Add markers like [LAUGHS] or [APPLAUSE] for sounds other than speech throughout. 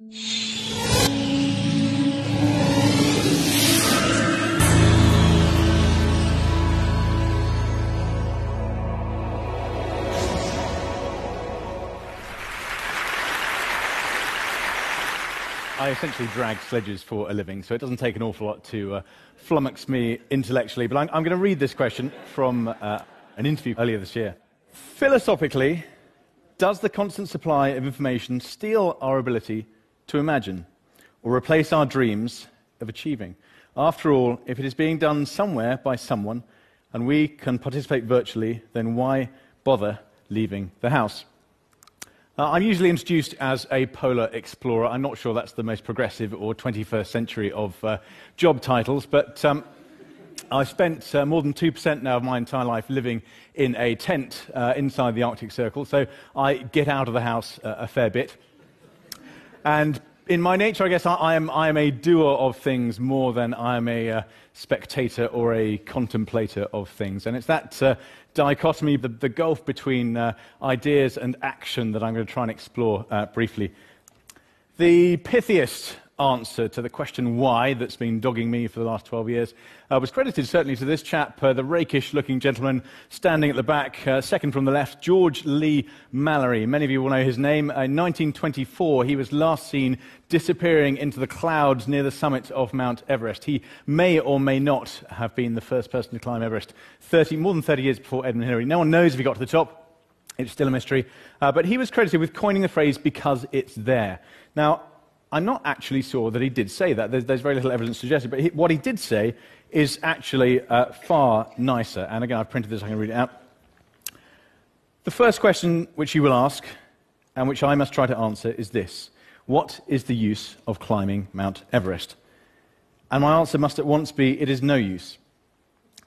I essentially drag sledges for a living, so it doesn't take an awful lot to uh, flummox me intellectually. But I'm, I'm going to read this question from uh, an interview earlier this year. Philosophically, does the constant supply of information steal our ability to imagine or replace our dreams of achieving? After all, if it is being done somewhere by someone and we can participate virtually, then why bother leaving the house? Uh, I'm usually introduced as a polar explorer. I'm not sure that's the most progressive or 21st century of uh, job titles, but um, I've spent uh, more than 2% now of my entire life living in a tent uh, inside the Arctic Circle, so I get out of the house a fair bit. And in my nature, I guess I, I, am, I am a doer of things more than I am a uh, spectator or a contemplator of things. And it's that uh, dichotomy, the, the gulf between uh, ideas and action that I'm going to try and explore uh, briefly. The pithiest answer to the question why that's been dogging me for the last 12 years uh, was credited certainly to this chap, uh, the rakish looking gentleman standing at the back, uh, second from the left, George Leigh Mallory. Many of you will know his name. Uh, in 1924, he was last seen disappearing into the clouds near the summit of Mount Everest. He may or may not have been the first person to climb Everest 30, more than 30 years before Edmund Hillary. No one knows if he got to the top. It's still a mystery. Uh, but he was credited with coining the phrase because it's there. Now, I'm not actually sure that he did say that. There's, there's very little evidence suggested. But he, what he did say is actually uh, far nicer. And again, I've printed this, I can read it out. The first question which you will ask, and which I must try to answer, is this What is the use of climbing Mount Everest? And my answer must at once be it is no use.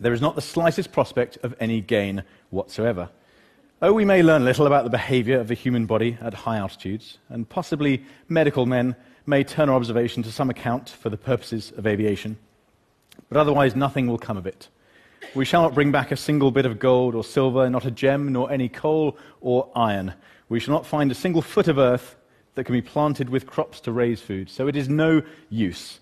There is not the slightest prospect of any gain whatsoever. Oh, we may learn a little about the behavior of the human body at high altitudes, and possibly medical men may turn our observation to some account for the purposes of aviation. But otherwise, nothing will come of it. We shall not bring back a single bit of gold or silver, not a gem, nor any coal or iron. We shall not find a single foot of earth that can be planted with crops to raise food. So it is no use.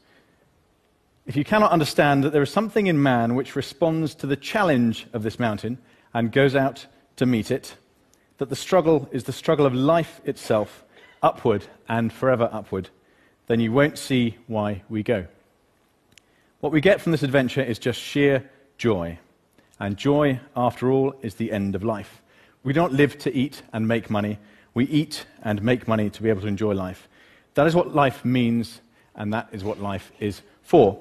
If you cannot understand that there is something in man which responds to the challenge of this mountain and goes out to meet it, that the struggle is the struggle of life itself, upward and forever upward, then you won't see why we go. What we get from this adventure is just sheer joy. And joy, after all, is the end of life. We don't live to eat and make money. We eat and make money to be able to enjoy life. That is what life means, and that is what life is for.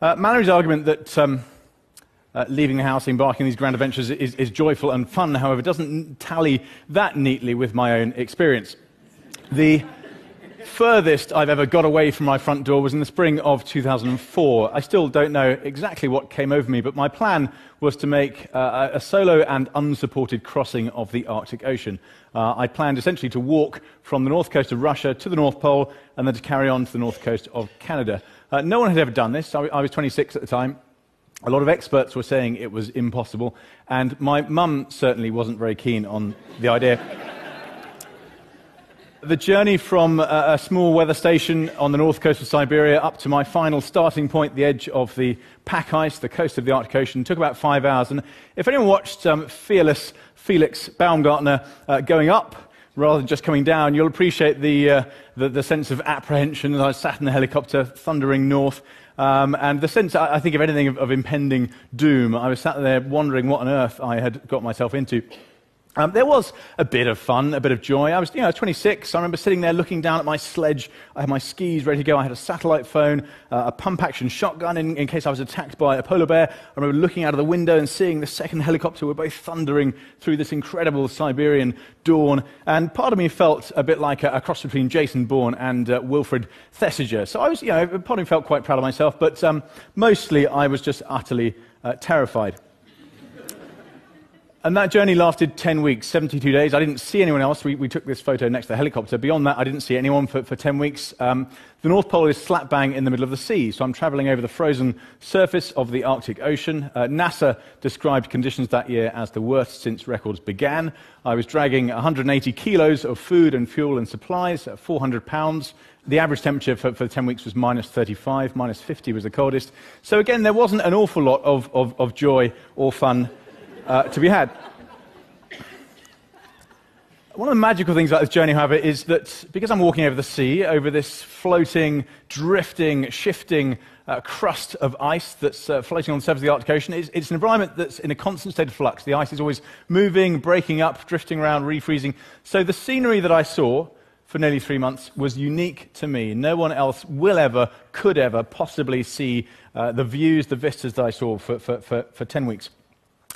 Uh, Mallory's argument that um, uh, leaving the house, embarking on these grand adventures is, is joyful and fun, however, doesn't tally that neatly with my own experience. The furthest I've ever got away from my front door was in the spring of 2004. I still don't know exactly what came over me, but my plan was to make uh, a solo and unsupported crossing of the Arctic Ocean. Uh, I planned essentially to walk from the north coast of Russia to the North Pole and then to carry on to the north coast of Canada. Uh, no one had ever done this. I, I was 26 at the time. A lot of experts were saying it was impossible, and my mum certainly wasn't very keen on the idea. The journey from a, a, small weather station on the north coast of Siberia up to my final starting point, the edge of the pack ice, the coast of the Arctic Ocean, took about five hours. And if anyone watched um, Fearless Felix Baumgartner uh, going up rather than just coming down, you'll appreciate the, uh, the, the, sense of apprehension as I sat in the helicopter thundering north. Um, and the sense, I think, of anything of, of impending doom. I was sat there wondering what on earth I had got myself into. Um, there was a bit of fun, a bit of joy. I was, you know, 26. I remember sitting there looking down at my sledge. I had my skis ready to go. I had a satellite phone, uh, a pump action shotgun in, in, case I was attacked by a polar bear. I remember looking out of the window and seeing the second helicopter. We're both thundering through this incredible Siberian dawn. And part of me felt a bit like a, a cross between Jason Bourne and uh, Wilfred Thesiger. So I was, you know, part of me felt quite proud of myself, but um, mostly I was just utterly uh, terrified. And that journey lasted 10 weeks, 72 days. I didn't see anyone else. We, we took this photo next to the helicopter. Beyond that, I didn't see anyone for, for 10 weeks. Um, the North Pole is slap bang in the middle of the sea, so I'm traveling over the frozen surface of the Arctic Ocean. Uh, NASA described conditions that year as the worst since records began. I was dragging 180 kilos of food and fuel and supplies, 400 pounds. The average temperature for, for 10 weeks was minus 35, minus 50 was the coldest. So again, there wasn't an awful lot of, of, of joy or fun uh, to be had. One of the magical things about this journey, however, is that because I'm walking over the sea, over this floating, drifting, shifting uh, crust of ice that's uh, floating on the surface of the Arctic Ocean, it's, it's, an environment that's in a constant state of flux. The ice is always moving, breaking up, drifting around, refreezing. So the scenery that I saw for nearly three months was unique to me. No one else will ever, could ever possibly see uh, the views, the vistas that I saw for, for, for, for 10 weeks.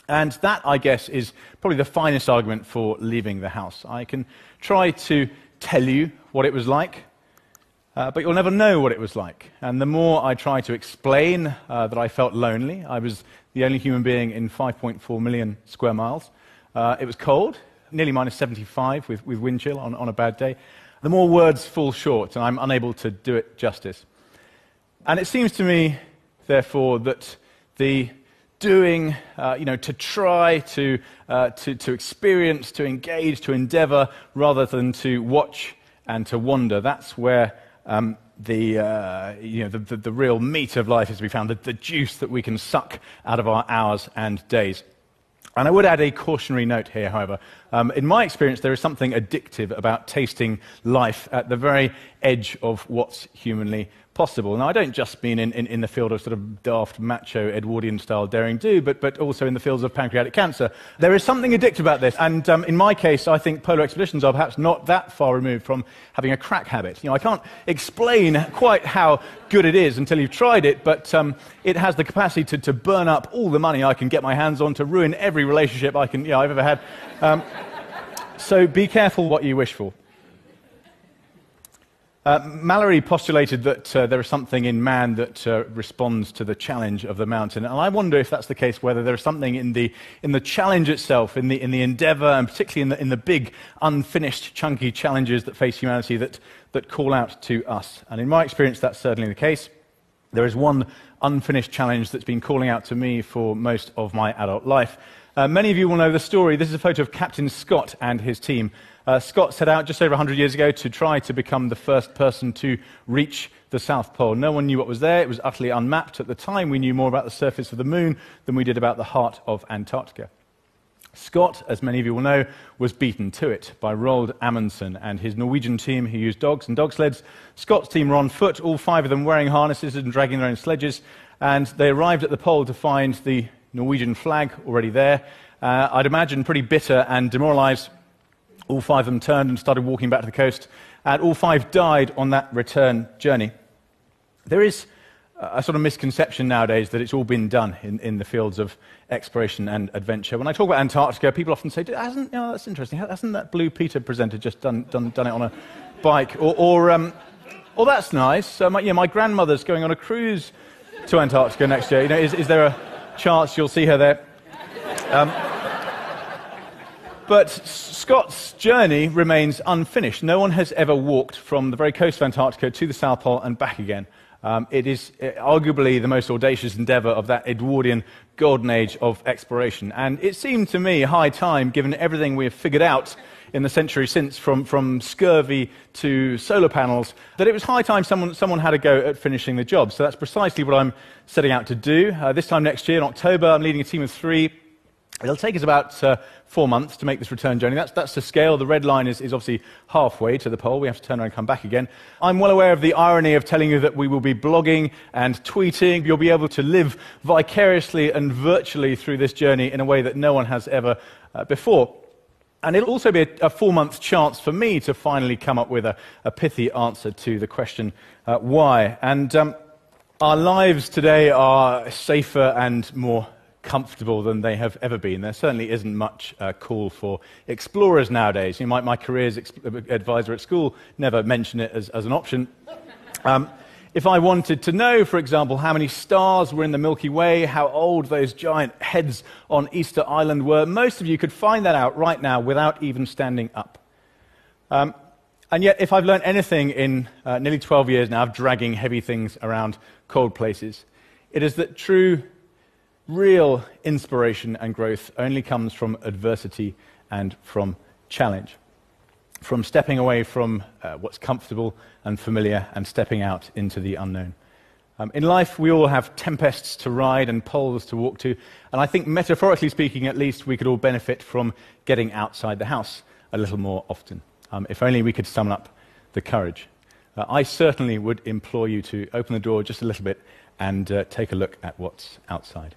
And that, I guess, is probably the finest argument for leaving the house. I can try to tell you what it was like, uh, but you'll never know what it was like. And the more I try to explain uh, that I felt lonely, I was the only human being in 5.4 million square miles. Uh, it was cold, nearly minus 75 with, with wind chill on, on a bad day. The more words fall short, and I'm unable to do it justice. And it seems to me, therefore, that the doing, uh, you know, to try, to, uh, to, to experience, to engage, to endeavor, rather than to watch and to wonder. That's where um, the, uh, you know, the, the, the, real meat of life is to be found, the, the juice that we can suck out of our hours and days. And I would add a cautionary note here, however. Um, in my experience, there is something addictive about tasting life at the very edge of what's humanly possible. Now, I don't just mean in, in, in, the field of sort of daft, macho, Edwardian style daring do, but, but also in the fields of pancreatic cancer. There is something addictive about this. And um, in my case, I think polar expeditions are perhaps not that far removed from having a crack habit. You know, I can't explain quite how good it is until you've tried it, but um, it has the capacity to, to burn up all the money I can get my hands on, to ruin every relationship I can, you know, I've ever had. Um, so be careful what you wish for. Uh, Mallory postulated that uh, there is something in man that uh, responds to the challenge of the mountain. And I wonder if that's the case, whether there is something in the, in the challenge itself, in the, in the endeavor, and particularly in the, in the big, unfinished, chunky challenges that face humanity that, that call out to us. And in my experience, that's certainly the case. There is one unfinished challenge that's been calling out to me for most of my adult life. Uh, many of you will know the story. This is a photo of Captain Scott and his team. Uh, Scott set out just over 100 years ago to try to become the first person to reach the South Pole. No one knew what was there. It was utterly unmapped. At the time, we knew more about the surface of the moon than we did about the heart of Antarctica. Scott, as many of you will know, was beaten to it by Roald Amundsen and his Norwegian team who used dogs and dog sleds. Scott's team were on foot, all five of them wearing harnesses and dragging their own sledges, and they arrived at the pole to find the Norwegian flag already there. Uh, I'd imagine pretty bitter and demoralized all five of them turned and started walking back to the coast, and all five died on that return journey. There is a sort of misconception nowadays that it's all been done in, in the fields of exploration and adventure. When I talk about Antarctica, people often say, hasn't, you know, that's interesting, hasn't that Blue Peter presenter just done, done, done it on a [LAUGHS] bike? Or, or, um, or that's nice, uh, my, yeah, my grandmother's going on a cruise to Antarctica next year. You know, is, is there a chance you'll see her there? Um, but Scott's journey remains unfinished. No one has ever walked from the very coast of Antarctica to the South Pole and back again. Um, it is uh, arguably the most audacious endeavor of that Edwardian golden age of exploration. And it seemed to me high time, given everything we have figured out in the century since, from, from scurvy to solar panels, that it was high time someone, someone had a go at finishing the job. So that's precisely what I'm setting out to do. Uh, this time next year, in October, I'm leading a team of three It'll take us about uh, four months to make this return journey. That's, that's the scale. The red line is, is obviously halfway to the pole. We have to turn around and come back again. I'm well aware of the irony of telling you that we will be blogging and tweeting. You'll be able to live vicariously and virtually through this journey in a way that no one has ever uh, before. And it'll also be a, a four month chance for me to finally come up with a, a pithy answer to the question uh, why. And um, our lives today are safer and more comfortable than they have ever been. There certainly isn't much uh, call for explorers nowadays. You my, my career as advisor at school never mentioned it as, as an option. Um, if I wanted to know, for example, how many stars were in the Milky Way, how old those giant heads on Easter Island were, most of you could find that out right now without even standing up. Um, and yet, if I've learned anything in uh, nearly 12 years now of dragging heavy things around cold places, it is that true, real inspiration and growth only comes from adversity and from challenge from stepping away from uh, what's comfortable and familiar and stepping out into the unknown. Um, in life, we all have tempests to ride and poles to walk to, and I think, metaphorically speaking, at least, we could all benefit from getting outside the house a little more often. Um, if only we could summon up the courage. Uh, I certainly would implore you to open the door just a little bit and uh, take a look at what's outside.